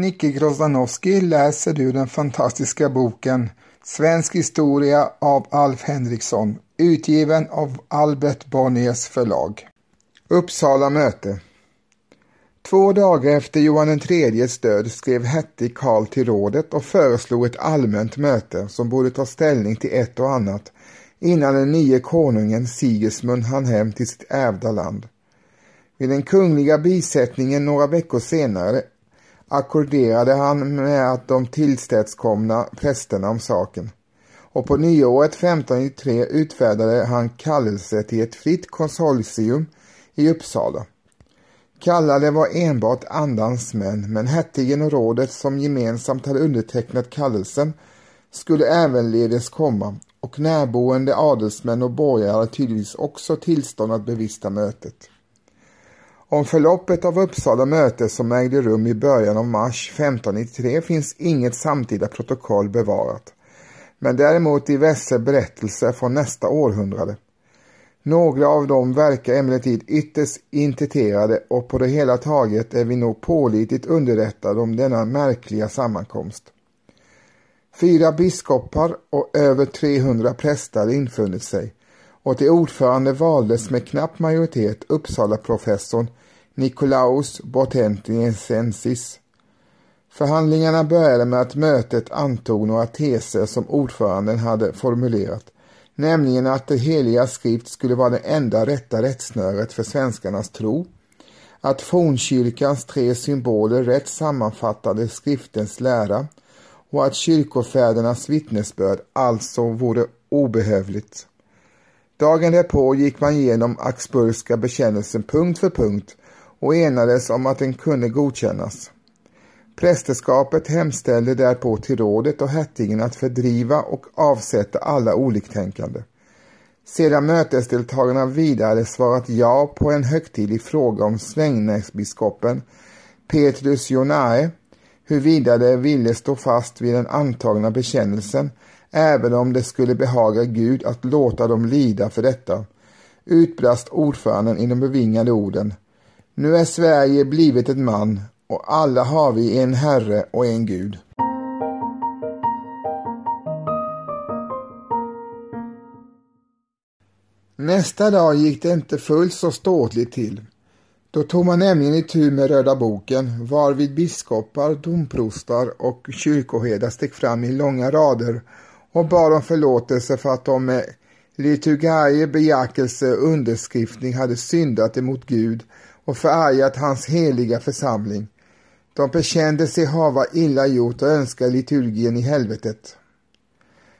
Nicke Grozdanowski läser du den fantastiska boken Svensk historia av Alf Henriksson, utgiven av Albert Bonniers förlag. Uppsala möte Två dagar efter Johan IIIs död skrev Hettig Karl till rådet och föreslog ett allmänt möte som borde ta ställning till ett och annat innan den nye konungen Sigismund hann hem till sitt ärvda land. Vid den kungliga bisättningen några veckor senare ackorderade han med att de tillstädskomna prästerna om saken och på nyåret 1593 utfärdade han kallelse till ett fritt konsortium i Uppsala. Kallade var enbart andans män, men hertigen och rådet som gemensamt hade undertecknat kallelsen skulle ävenledes komma och närboende adelsmän och borgare hade tydligtvis också tillstånd att bevista mötet. Om förloppet av Uppsala möte som ägde rum i början av mars 1593 finns inget samtida protokoll bevarat, men däremot diverse berättelser från nästa århundrade. Några av dem verkar emellertid ytterst intiterade och på det hela taget är vi nog pålitligt underrättade om denna märkliga sammankomst. Fyra biskopar och över 300 präster infunnit sig och till ordförande valdes med knapp majoritet Uppsala-professorn Nikolaus Botentiensensis. Förhandlingarna började med att mötet antog några teser som ordföranden hade formulerat, nämligen att det heliga skrift skulle vara det enda rätta rättsnöret för svenskarnas tro, att fornkyrkans tre symboler rätt sammanfattade skriftens lära och att kyrkofädernas vittnesbörd alltså vore obehövligt. Dagen därpå gick man igenom Axburgska bekännelsen punkt för punkt och enades om att den kunde godkännas. Prästerskapet hemställde därpå till rådet och hertigen att fördriva och avsätta alla oliktänkande. Sedan mötesdeltagarna vidare svarat ja på en högtidlig fråga om Strängnäsbiskopen Petrus Jonae huruvida de ville stå fast vid den antagna bekännelsen även om det skulle behaga Gud att låta dem lida för detta, utbrast ordföranden i de bevingade orden. Nu är Sverige blivit ett man och alla har vi en Herre och en Gud. Nästa dag gick det inte fullt så ståtligt till. Då tog man nämligen i tur med Röda boken varvid biskopar, domprostar och kyrkoherdar steg fram i långa rader och bad om förlåtelse för att de med liturgarie, bejakelse och underskriftning hade syndat emot Gud och förargat hans heliga församling. De bekände sig hava illa gjort och önskade liturgien i helvetet.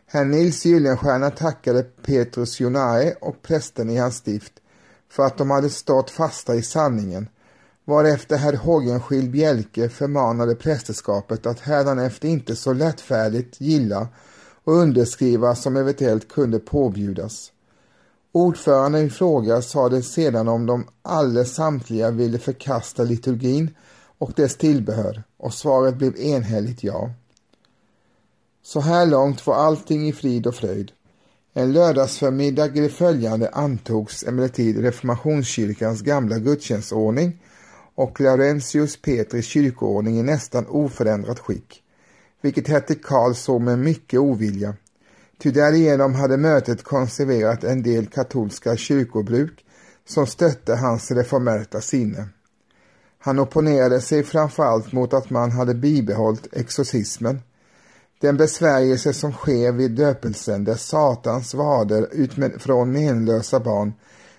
Herr Nils Gyllenstierna tackade Petrus Jonae och prästen i hans stift för att de hade stått fasta i sanningen, varefter herr Hågenskild Bjelke förmanade prästerskapet att hädanefter inte så lättfärdigt gilla och underskriva som eventuellt kunde påbjudas. Ordföranden i fråga sade sedan om de alla samtliga ville förkasta liturgin och dess tillbehör och svaret blev enhälligt ja. Så här långt var allting i frid och fröjd. En lördagsförmiddag i det följande antogs emellertid reformationskyrkans gamla gudstjänstordning och Laurentius Petris kyrkoordning i nästan oförändrat skick, vilket hette Karl såg med mycket ovilja. Ty därigenom hade mötet konserverat en del katolska kyrkobruk som stötte hans reformerta sinne. Han opponerade sig framförallt mot att man hade bibehållit exorcismen, den besvärjelse som sker vid döpelsen där Satans vader utifrån menlösa barn,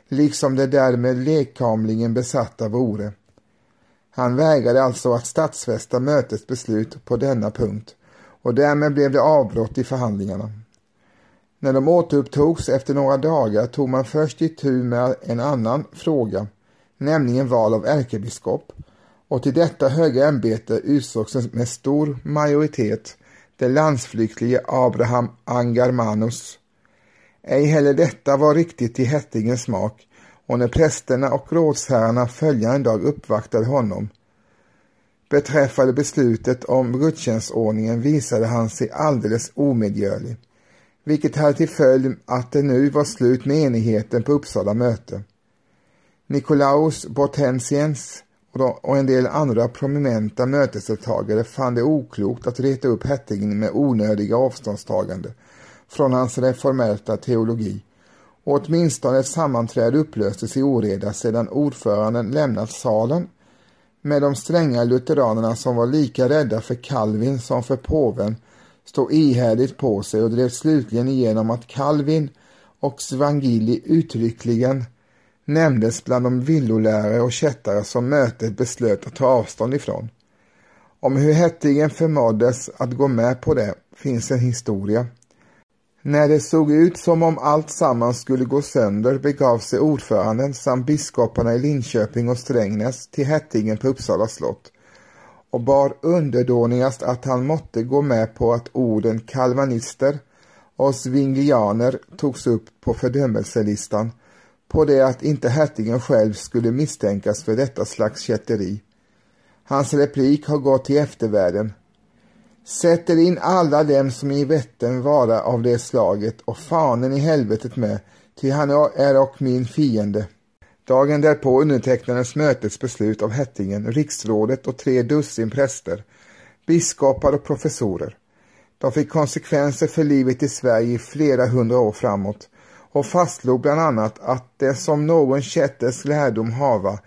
liksom det därmed lekkamligen besatta vore. Han vägrade alltså att statsfästa mötets beslut på denna punkt och därmed blev det avbrott i förhandlingarna. När de återupptogs efter några dagar tog man först itu med en annan fråga, nämligen val av ärkebiskop och till detta höga ämbete utsågs med stor majoritet den landsflyktige Abraham Angarmanus. Ej heller detta var riktigt till Hettingens smak och när prästerna och rådsherrarna följande dag uppvaktade honom beträffande beslutet om gudstjänstordningen visade han sig alldeles omedgörlig, vilket hade till följd att det nu var slut med enigheten på Uppsala möte. Nikolaus Bortensiens och en del andra prominenta mötesdeltagare fann det oklokt att reta upp hertigen med onödiga avståndstagande från hans reformerta teologi. Och åtminstone ett sammanträde upplöstes i oreda sedan ordföranden lämnat salen med de stränga lutheranerna som var lika rädda för Calvin som för påven stod ihärdigt på sig och drev slutligen igenom att Calvin och Svangili uttryckligen nämndes bland de villolärare och kättare som mötet beslöt att ta avstånd ifrån. Om hur hettigen förmåddes att gå med på det finns en historia. När det såg ut som om allt sammans skulle gå sönder begav sig ordföranden samt biskoparna i Linköping och Strängnäs till hertigen på Uppsala slott och bar underdånigast att han måtte gå med på att orden kalvanister och svinglianer togs upp på fördömelselistan på det att inte hertigen själv skulle misstänkas för detta slags kätteri. Hans replik har gått till eftervärlden. Sätter in alla dem som i vätten vara av det slaget och fanen i helvetet med, ty han är och min fiende. Dagen därpå undertecknades mötets beslut av Hettingen, riksrådet och tre dussin präster, biskopar och professorer. De fick konsekvenser för livet i Sverige i flera hundra år framåt och fastslog bland annat att det som någon kätters lärdom hava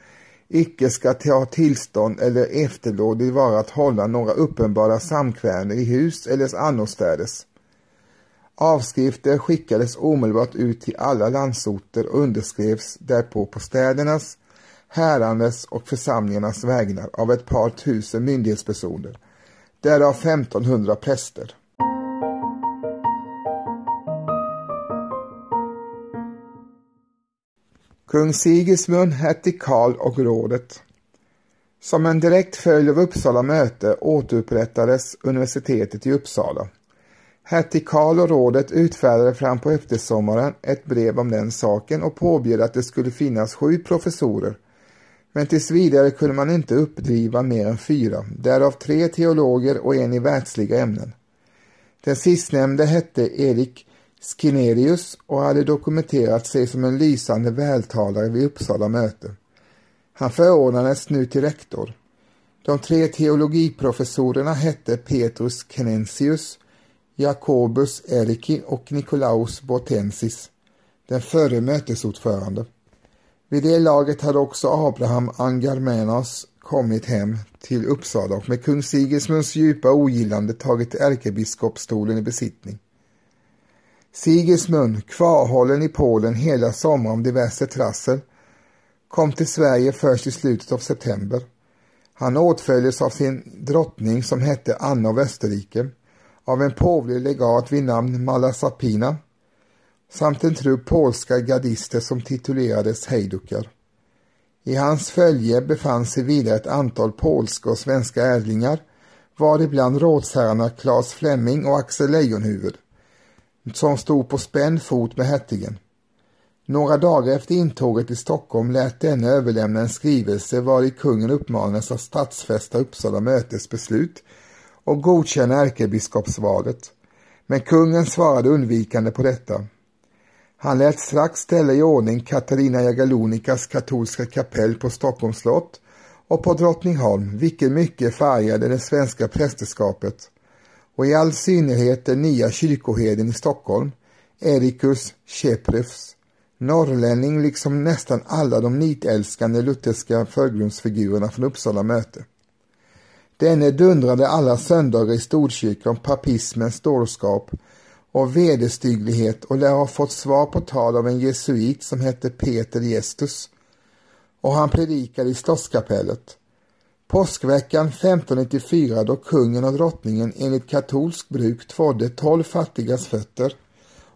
icke ska ha tillstånd eller efterlådig vara att hålla några uppenbara samkväder i hus eller annorstädes. Avskrifter skickades omedelbart ut till alla landsorter och underskrevs därpå på städernas, härandes och församlingarnas vägnar av ett par tusen myndighetspersoner, därav 1500 präster. Kung Sigismund, hertig Karl och rådet. Som en direkt följd av Uppsala möte återupprättades universitetet i Uppsala. Hertig Karl och rådet utfärdade fram på eftersommaren ett brev om den saken och påbjöd att det skulle finnas sju professorer. Men tills vidare kunde man inte uppdriva mer än fyra, därav tre teologer och en i världsliga ämnen. Den sistnämnde hette Erik Skinerius och hade dokumenterat sig som en lysande vältalare vid Uppsala möte. Han förordnades nu till rektor. De tre teologiprofessorerna hette Petrus Kenensius, Jacobus Eriki och Nikolaus Botensis, den förre mötesordförande. Vid det laget hade också Abraham Angarmenos kommit hem till Uppsala och med kung Sigismunds djupa ogillande tagit ärkebiskopsstolen i besittning. Sigismund, kvarhållen i Polen hela sommaren om diverse trassel, kom till Sverige först i slutet av september. Han åtföljdes av sin drottning som hette Anna av Österrike, av en påvlig legat vid namn Malasapina samt en trupp polska gardister som titulerades hejdukar. I hans följe befann sig vidare ett antal polska och svenska ädlingar, varibland rådsherrarna Claes Flemming och Axel Leijonhufvud som stod på spänd fot med hertigen. Några dagar efter intåget i Stockholm lät denne överlämna en skrivelse vari kungen uppmanades att statsfästa Uppsala mötes beslut och godkänna ärkebiskopsvalet. Men kungen svarade undvikande på detta. Han lät strax ställa i ordning Katarina Jagalonikas katolska kapell på Stockholms slott och på Drottningholm, vilket mycket färgade det svenska prästerskapet och i all synnerhet den nya kyrkoherden i Stockholm, Erikus Cheprefs, norrlänning liksom nästan alla de nitälskande lutherska förgrundsfigurerna från Uppsala möte. Denne dundrade alla söndagar i Storkyrkan om papismens dårskap och vederstygglighet och lär ha fått svar på tal av en jesuit som hette Peter Gestus och han predikade i slottskapellet. Påskveckan 1594 då kungen och drottningen enligt katolsk bruk tvådde tolv fattigas fötter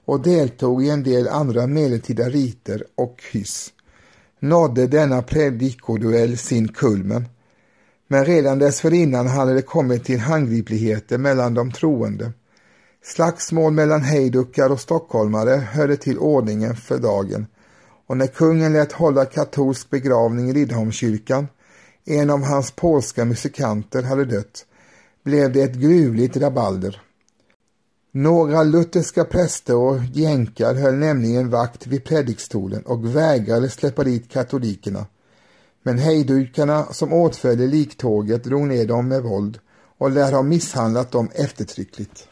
och deltog i en del andra medeltida riter och hyss nådde denna predikoduell sin kulmen. Men redan dessförinnan hade det kommit till handgripligheter mellan de troende. Slagsmål mellan hejdukar och stockholmare hörde till ordningen för dagen och när kungen lät hålla katolsk begravning i Riddarholmskyrkan en av hans polska musikanter hade dött, blev det ett gruvligt rabalder. Några lutherska präster och jänkar höll nämligen vakt vid predikstolen och vägrade släppa dit katolikerna. Men hejdukarna som åtföljde liktåget drog ner dem med våld och lär ha misshandlat dem eftertryckligt.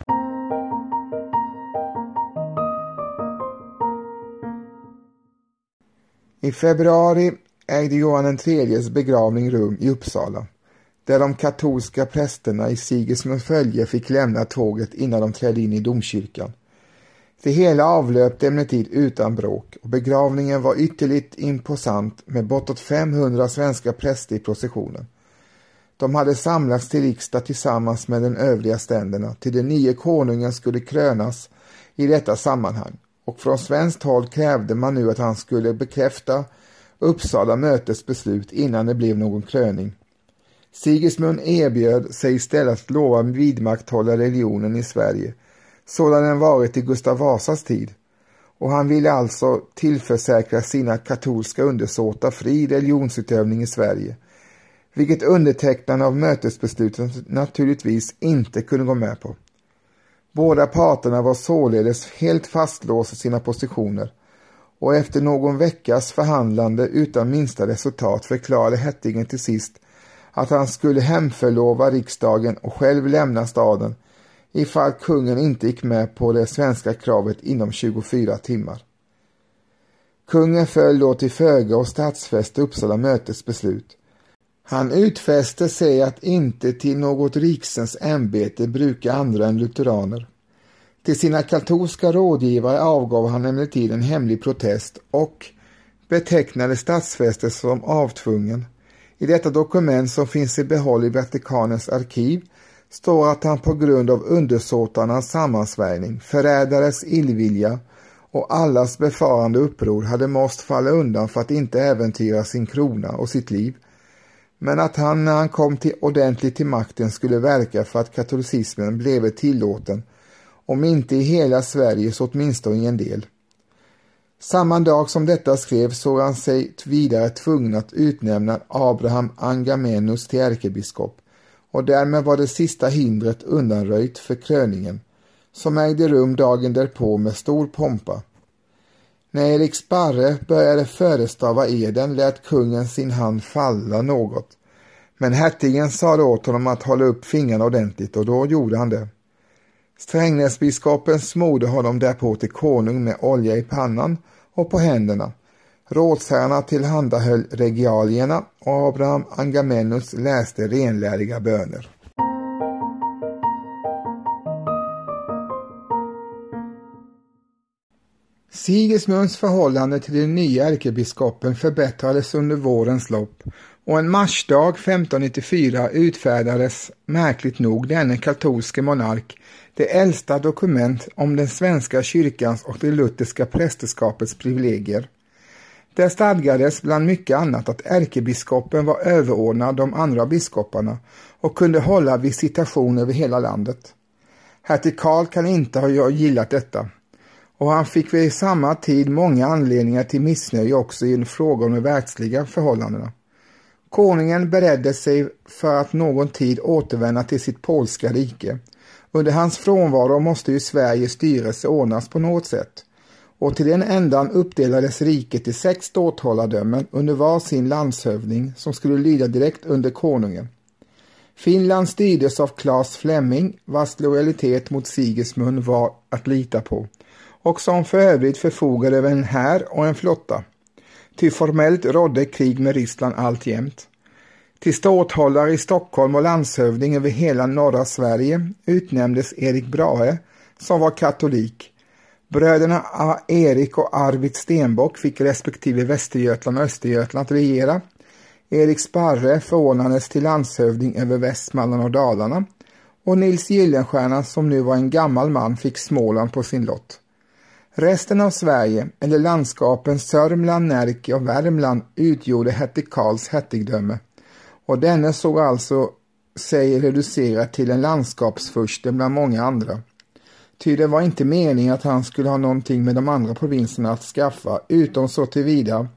I februari ägde Johan IIIs begravning rum i Uppsala, där de katolska prästerna i Sigismunds följe fick lämna tåget innan de trädde in i domkyrkan. Det hela avlöpte emellertid utan bråk och begravningen var ytterligt imposant med bortåt 500 svenska präster i processionen. De hade samlats till riksdag tillsammans med den övriga ständerna till den nye konungen skulle krönas i detta sammanhang och från svenskt håll krävde man nu att han skulle bekräfta Uppsala mötes beslut innan det blev någon kröning. Sigismund erbjöd sig istället att lova vidmakthålla religionen i Sverige sådan den varit i Gustav Vasas tid och han ville alltså tillförsäkra sina katolska undersåtar fri religionsutövning i Sverige, vilket undertecknarna av mötesbeslutet naturligtvis inte kunde gå med på. Båda parterna var således helt fastlåsta i sina positioner och efter någon veckas förhandlande utan minsta resultat förklarade Hettingen till sist att han skulle hemförlova riksdagen och själv lämna staden ifall kungen inte gick med på det svenska kravet inom 24 timmar. Kungen föll då till föga och statsfäste Uppsala mötets beslut. Han utfäste sig att inte till något riksens ämbete bruka andra än lutheraner. Till sina katolska rådgivare avgav han emellertid en hemlig protest och betecknade statsfästet som avtvungen. I detta dokument som finns i behåll i Vatikanens arkiv står att han på grund av undersåtarnas sammansvärjning, förrädares illvilja och allas befarande uppror hade måst falla undan för att inte äventyra sin krona och sitt liv, men att han när han kom till ordentligt till makten skulle verka för att katolicismen blev tillåten, om inte i hela Sverige så åtminstone i en del. Samma dag som detta skrevs såg han sig vidare tvungen att utnämna Abraham Angamenus till ärkebiskop och därmed var det sista hindret undanröjt för kröningen, som ägde rum dagen därpå med stor pompa. När Erik Sparre började förestava eden lät kungen sin hand falla något, men hertigen sade åt honom att hålla upp fingrarna ordentligt och då gjorde han det. Strängnäsbiskopen smorde honom därpå till konung med olja i pannan och på händerna Rådsherrarna tillhandahöll regalierna och Abraham Angamenus läste renläriga böner. Sigismunds förhållande till den nya ärkebiskopen förbättrades under vårens lopp och en marsdag 1594 utfärdades märkligt nog denne katolske monark det äldsta dokument om den svenska kyrkans och det lutherska prästerskapets privilegier. Där stadgades bland mycket annat att ärkebiskopen var överordnad de andra biskoparna och kunde hålla visitation över hela landet. Hertig Karl kan inte ha gillat detta och han fick vid samma tid många anledningar till missnöje också i fråga om de världsliga förhållandena. Konungen beredde sig för att någon tid återvända till sitt polska rike. Under hans frånvaro måste ju Sveriges styrelse ordnas på något sätt och till den ändan uppdelades riket i sex ståthållardömen under var sin landshövding som skulle lyda direkt under konungen. Finland styrdes av Claes Fleming vars lojalitet mot Sigismund var att lita på och som för övrigt förfogade över en här och en flotta. Ty formellt rådde krig med Ryssland alltjämt. Till ståthållare i Stockholm och landshövding över hela norra Sverige utnämndes Erik Brahe som var katolik Bröderna Erik och Arvid Stenbock fick respektive Västergötland och Östergötland att regera. Erik Sparre förordnades till landshövding över Västmanland och Dalarna och Nils Gyllenstierna som nu var en gammal man fick Småland på sin lott. Resten av Sverige, eller landskapen Sörmland, Närke och Värmland utgjorde hertig Karls hertigdöme och denne såg alltså sig reducerad till en landskapsfurste bland många andra. Ty det var inte meningen att han skulle ha någonting med de andra provinserna att skaffa, utom så tillvida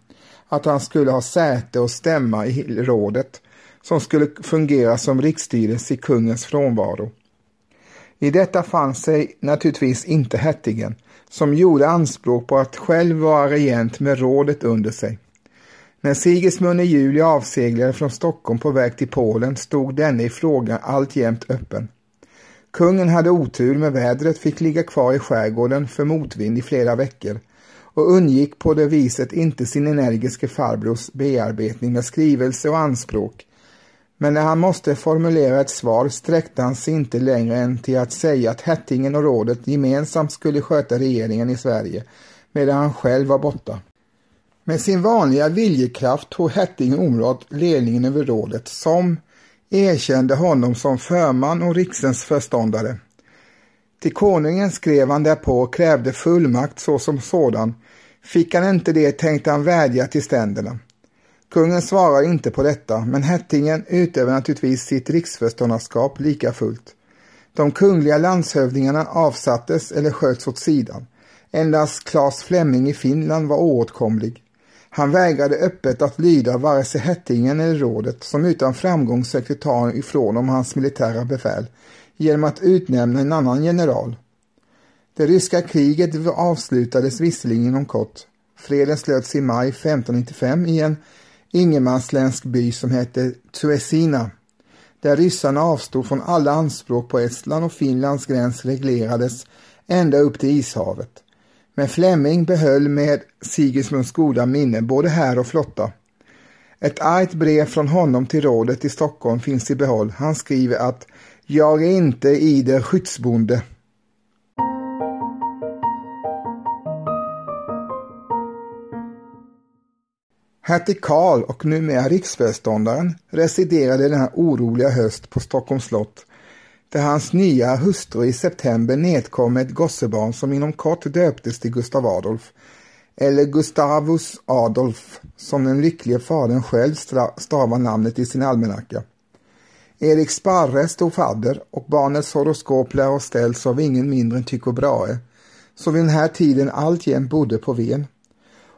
att han skulle ha säte och stämma i rådet, som skulle fungera som riksstyrelse i kungens frånvaro. I detta fann sig naturligtvis inte hertigen, som gjorde anspråk på att själv vara regent med rådet under sig. När Sigismund i juli avseglade från Stockholm på väg till Polen stod denne i frågan alltjämt öppen. Kungen hade otur med vädret, fick ligga kvar i skärgården för motvind i flera veckor och undgick på det viset inte sin energiske farbrors bearbetning med skrivelse och anspråk. Men när han måste formulera ett svar sträckte han sig inte längre än till att säga att Hettingen och rådet gemensamt skulle sköta regeringen i Sverige medan han själv var borta. Med sin vanliga viljekraft tog Hättingen omedelbart ledningen över rådet som erkände honom som förman och riksens förståndare. Till konungen skrev han därpå och krävde fullmakt såsom sådan. Fick han inte det tänkte han vädja till ständerna. Kungen svarar inte på detta, men hertigen utövar naturligtvis sitt riksförståndarskap lika fullt. De kungliga landshövdingarna avsattes eller sköts åt sidan. Endast Claes Fleming i Finland var oåtkomlig. Han vägrade öppet att lyda vare sig hertigen eller rådet som utan framgång sökte ta ifrån om hans militära befäl genom att utnämna en annan general. Det ryska kriget avslutades visserligen inom kort. Freden slöts i maj 1595 i en ingenmansländsk by som hette Tuesina, där ryssarna avstod från alla anspråk på Estland och Finlands gräns reglerades ända upp till Ishavet. Men Flemming behöll med Sigismunds goda minne både här och flotta. Ett argt brev från honom till rådet i Stockholm finns i behåll. Han skriver att jag är inte ider skyddsbonde. Hertig Karl och numera riksföreståndaren residerade denna oroliga höst på Stockholms slott där hans nya hustru i september nedkom med ett gossebarn som inom kort döptes till Gustav Adolf, eller Gustavus Adolf, som den lycklige fadern själv stavar namnet i sin almanacka. Erik Sparre stod fadder och barnets horoskop lär ha ställts av ingen mindre än Tycho Brahe, som vid den här tiden alltjämt bodde på Ven.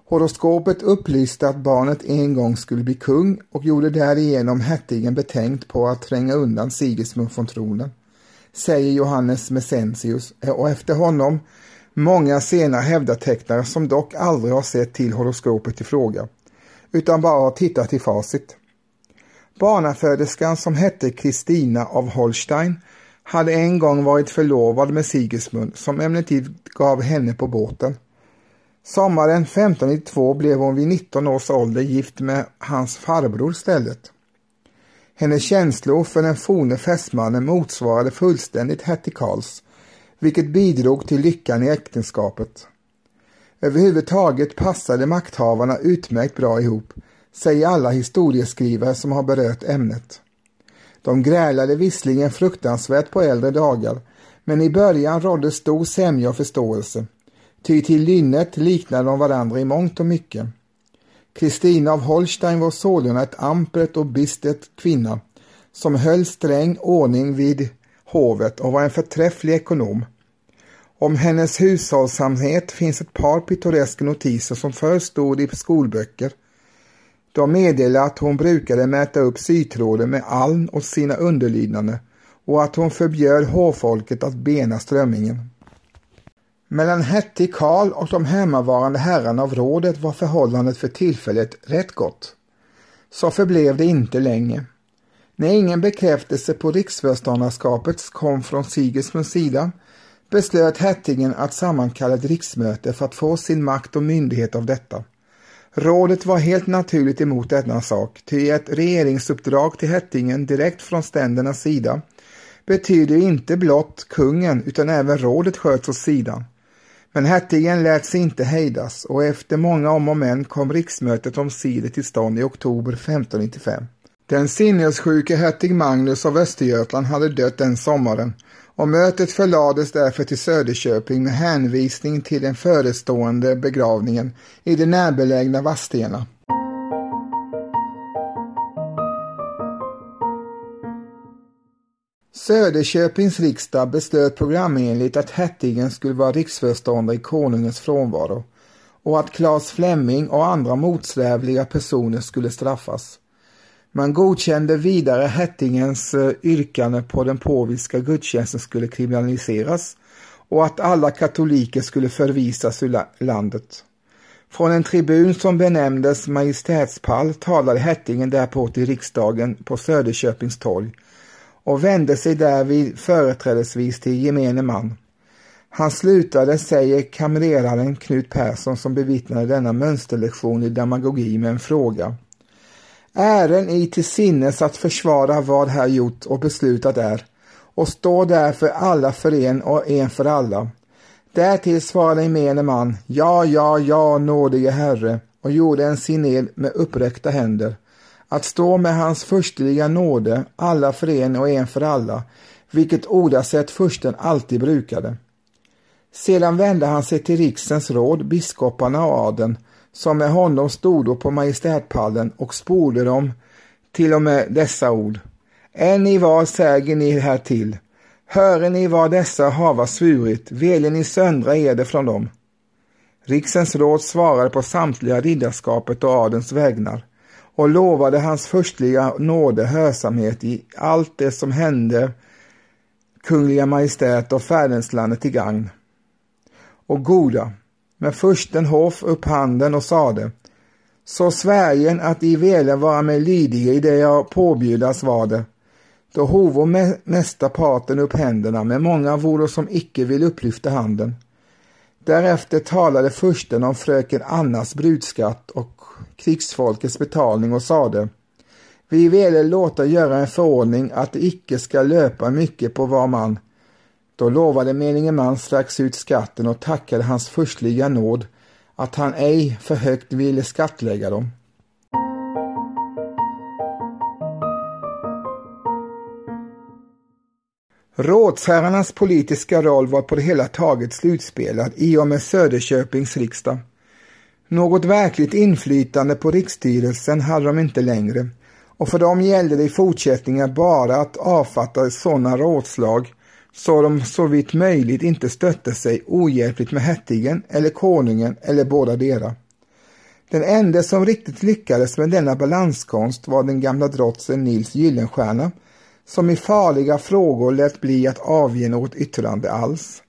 Horoskopet upplyste att barnet en gång skulle bli kung och gjorde därigenom hertigen betänkt på att tränga undan Sigismund från tronen säger Johannes Messentius och efter honom många sena hävdatecknare som dock aldrig har sett till horoskopet i fråga utan bara har tittat i facit. Barnaföderskan som hette Kristina av Holstein hade en gång varit förlovad med Sigismund som emellertid gav henne på båten. Sommaren 1592 blev hon vid 19 års ålder gift med hans farbror stället. Hennes känslor för den forne fästmannen motsvarade fullständigt hertig Karls, vilket bidrog till lyckan i äktenskapet. Överhuvudtaget passade makthavarna utmärkt bra ihop, säger alla historieskrivare som har berört ämnet. De grälade visserligen fruktansvärt på äldre dagar, men i början rådde stor sämja och förståelse, ty till lynnet liknade de varandra i mångt och mycket. Kristina av Holstein var sålunda ett ampert och bistet kvinna som höll sträng ordning vid hovet och var en förträfflig ekonom. Om hennes hushållsamhet finns ett par pittoreska notiser som förr stod i skolböcker. De meddelar att hon brukade mäta upp sytråden med aln åt sina underlydande och att hon förbjöd hovfolket att bena strömmingen. Mellan hertig Karl och de hemmavarande herrarna av rådet var förhållandet för tillfället rätt gott. Så förblev det inte länge. När ingen bekräftelse på riksföreståndarskapet kom från Sigismunds sida beslöt hertigen att sammankalla ett riksmöte för att få sin makt och myndighet av detta. Rådet var helt naturligt emot denna sak, ty ett regeringsuppdrag till hertigen direkt från ständernas sida betyder inte blott kungen utan även rådet sköts åt sidan. Men hertigen lät sig inte hejdas och efter många om och men kom riksmötet omsider till stånd i oktober 1595. Den sinnessjuke hertig Magnus av Östergötland hade dött den sommaren och mötet förlades därför till Söderköping med hänvisning till den förestående begravningen i det närbelägna Vadstena. Söderköpings riksdag beslöt programenligt att hertigen skulle vara riksföreståndare i konungens frånvaro och att Claes Flemming och andra motsträvliga personer skulle straffas. Man godkände vidare hertigens eh, yrkande på den påviska gudstjänsten skulle kriminaliseras och att alla katoliker skulle förvisas ur landet. Från en tribun som benämndes Majestätspall talade hertigen därpå till riksdagen på Söderköpings torg och vände sig därvid företrädesvis till gemene man. Han slutade, säger kamreraren Knut Persson som bevittnade denna mönsterlektion i demagogi med en fråga. Ären i till sinnes att försvara vad här gjort och beslutat är och står därför alla för en och en för alla. Därtill svarade gemene man, ja, ja, ja, nådige Herre, och gjorde en signal med uppräckta händer. Att stå med hans förstliga nåde, alla för en och en för alla, vilket ordasätt försten alltid brukade. Sedan vände han sig till riksens råd, biskoparna och adeln, som med honom stod på majestätpallen och sporde dem till och med dessa ord. Än i vad säger ni här till? Hören ni vad dessa hava svurit, väljer ni söndra eder från dem. Riksens råd svarade på samtliga riddarskapet och adens vägnar och lovade hans förstliga nåde hörsamhet i allt det som hände Kungliga Majestät och fäderneslandet till gagn. Och goda, men försten Hof upp handen och sade så svärgen att I vela vara mig lydige i det jag påbjudas var det. Då hovo mesta parten upp händerna, men många vore som icke vill upplyfta handen. Därefter talade fursten om fröken Annas brudskatt och krigsfolkets betalning och sade Vi ville låta göra en förordning att det icke ska löpa mycket på var man. Då lovade menige man strax ut skatten och tackade hans förstliga nåd att han ej för högt ville skattlägga dem. Rådsherrarnas politiska roll var på det hela taget slutspelad i och med Söderköpings riksdag. Något verkligt inflytande på riksstyrelsen hade de inte längre och för dem gällde det i fortsättningen bara att avfatta sådana rådslag så de så vitt möjligt inte stötte sig ohjälpligt med hertigen eller konungen eller båda dera. Den enda som riktigt lyckades med denna balanskonst var den gamla drotsen Nils Gyllenstierna som i farliga frågor lät bli att avge något yttrande alls.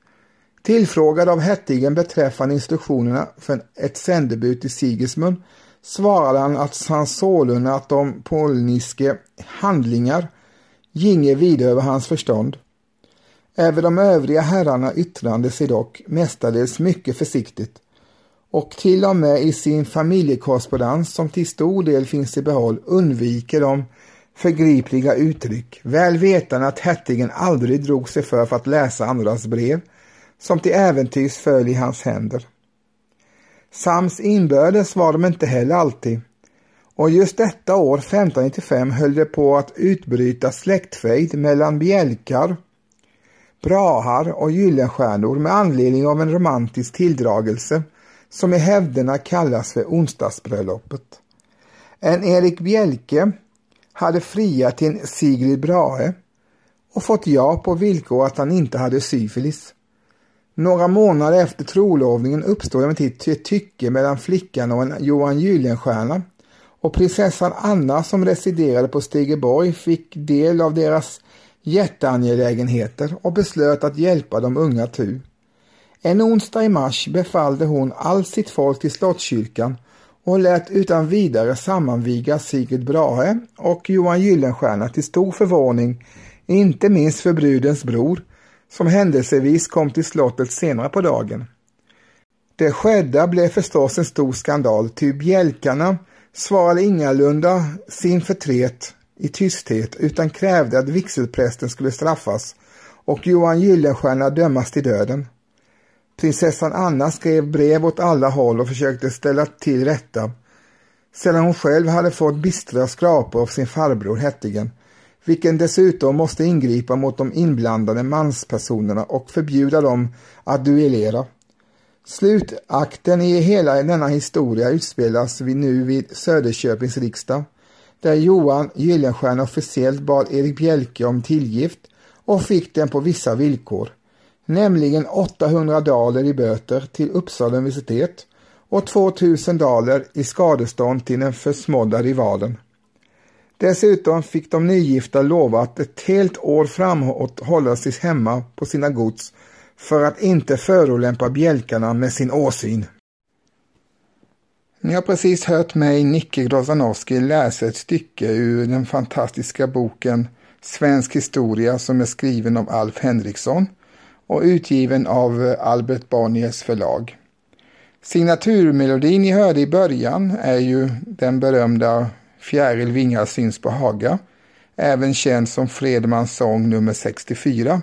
Tillfrågad av hertigen beträffande instruktionerna för ett sändebud till Sigismund svarade han att han sålunda att de polniske handlingar ginge vidare över hans förstånd. Även de övriga herrarna yttrade sig dock mestadels mycket försiktigt och till och med i sin familjekorrespondens som till stor del finns i behåll undviker de förgripliga uttryck, väl vetande att hertigen aldrig drog sig för, för att läsa andras brev, som till äventyrs föll i hans händer. Sams inbördes var de inte heller alltid, och just detta år, 1595, höll det på att utbryta släktfejd mellan bjälkar, brahar och gyllenstjärnor med anledning av en romantisk tilldragelse som i hävderna kallas för onsdagsbröllopet. En Erik Bjelke hade friat till Sigrid Brahe och fått ja på villkor att han inte hade syfilis. Några månader efter trolovningen uppstod emellertid ett tycke mellan flickan och en Johan Gyllenstierna och prinsessan Anna som residerade på Stegeborg fick del av deras hjärteangelägenheter och beslöt att hjälpa de unga tu. En onsdag i mars befallde hon allt sitt folk till Slottskyrkan och lät utan vidare sammanviga Sigrid Brahe och Johan Gyllenstierna till stor förvåning, inte minst för brudens bror, som händelsevis kom till slottet senare på dagen. Det skedda blev förstås en stor skandal, ty bjälkarna svarade ingalunda sin förtret i tysthet utan krävde att vigselprästen skulle straffas och Johan Gyllenstierna dömas till döden. Prinsessan Anna skrev brev åt alla håll och försökte ställa till rätta sedan hon själv hade fått bistra skrapor av sin farbror hertigen, vilken dessutom måste ingripa mot de inblandade manspersonerna och förbjuda dem att duellera. Slutakten i hela denna historia utspelas vi nu vid Söderköpings riksdag, där Johan Gyllenstierna officiellt bad Erik Bjelke om tillgift och fick den på vissa villkor nämligen 800 daler i böter till Uppsala universitet och 2000 daler i skadestånd till den försmådda rivalen. Dessutom fick de nygifta lova att ett helt år framåt hålla sig hemma på sina gods för att inte förolämpa bjälkarna med sin åsyn. Ni har precis hört mig, Nicke Grozanowski, läsa ett stycke ur den fantastiska boken Svensk historia som är skriven av Alf Henriksson och utgiven av eh, Albert Bonniers förlag. Signaturmelodin ni hörde i början är ju den berömda Fjäril vingar syns på Haga, även känd som Fredmans sång nummer 64,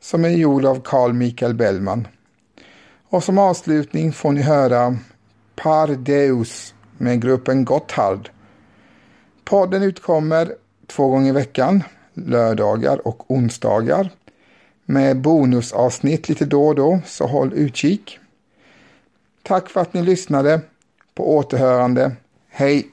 som är gjord av Carl Michael Bellman. Och som avslutning får ni höra Par Deus med gruppen Gotthard. Podden utkommer två gånger i veckan, lördagar och onsdagar, med bonusavsnitt lite då och då, så håll utkik. Tack för att ni lyssnade. På återhörande. Hej!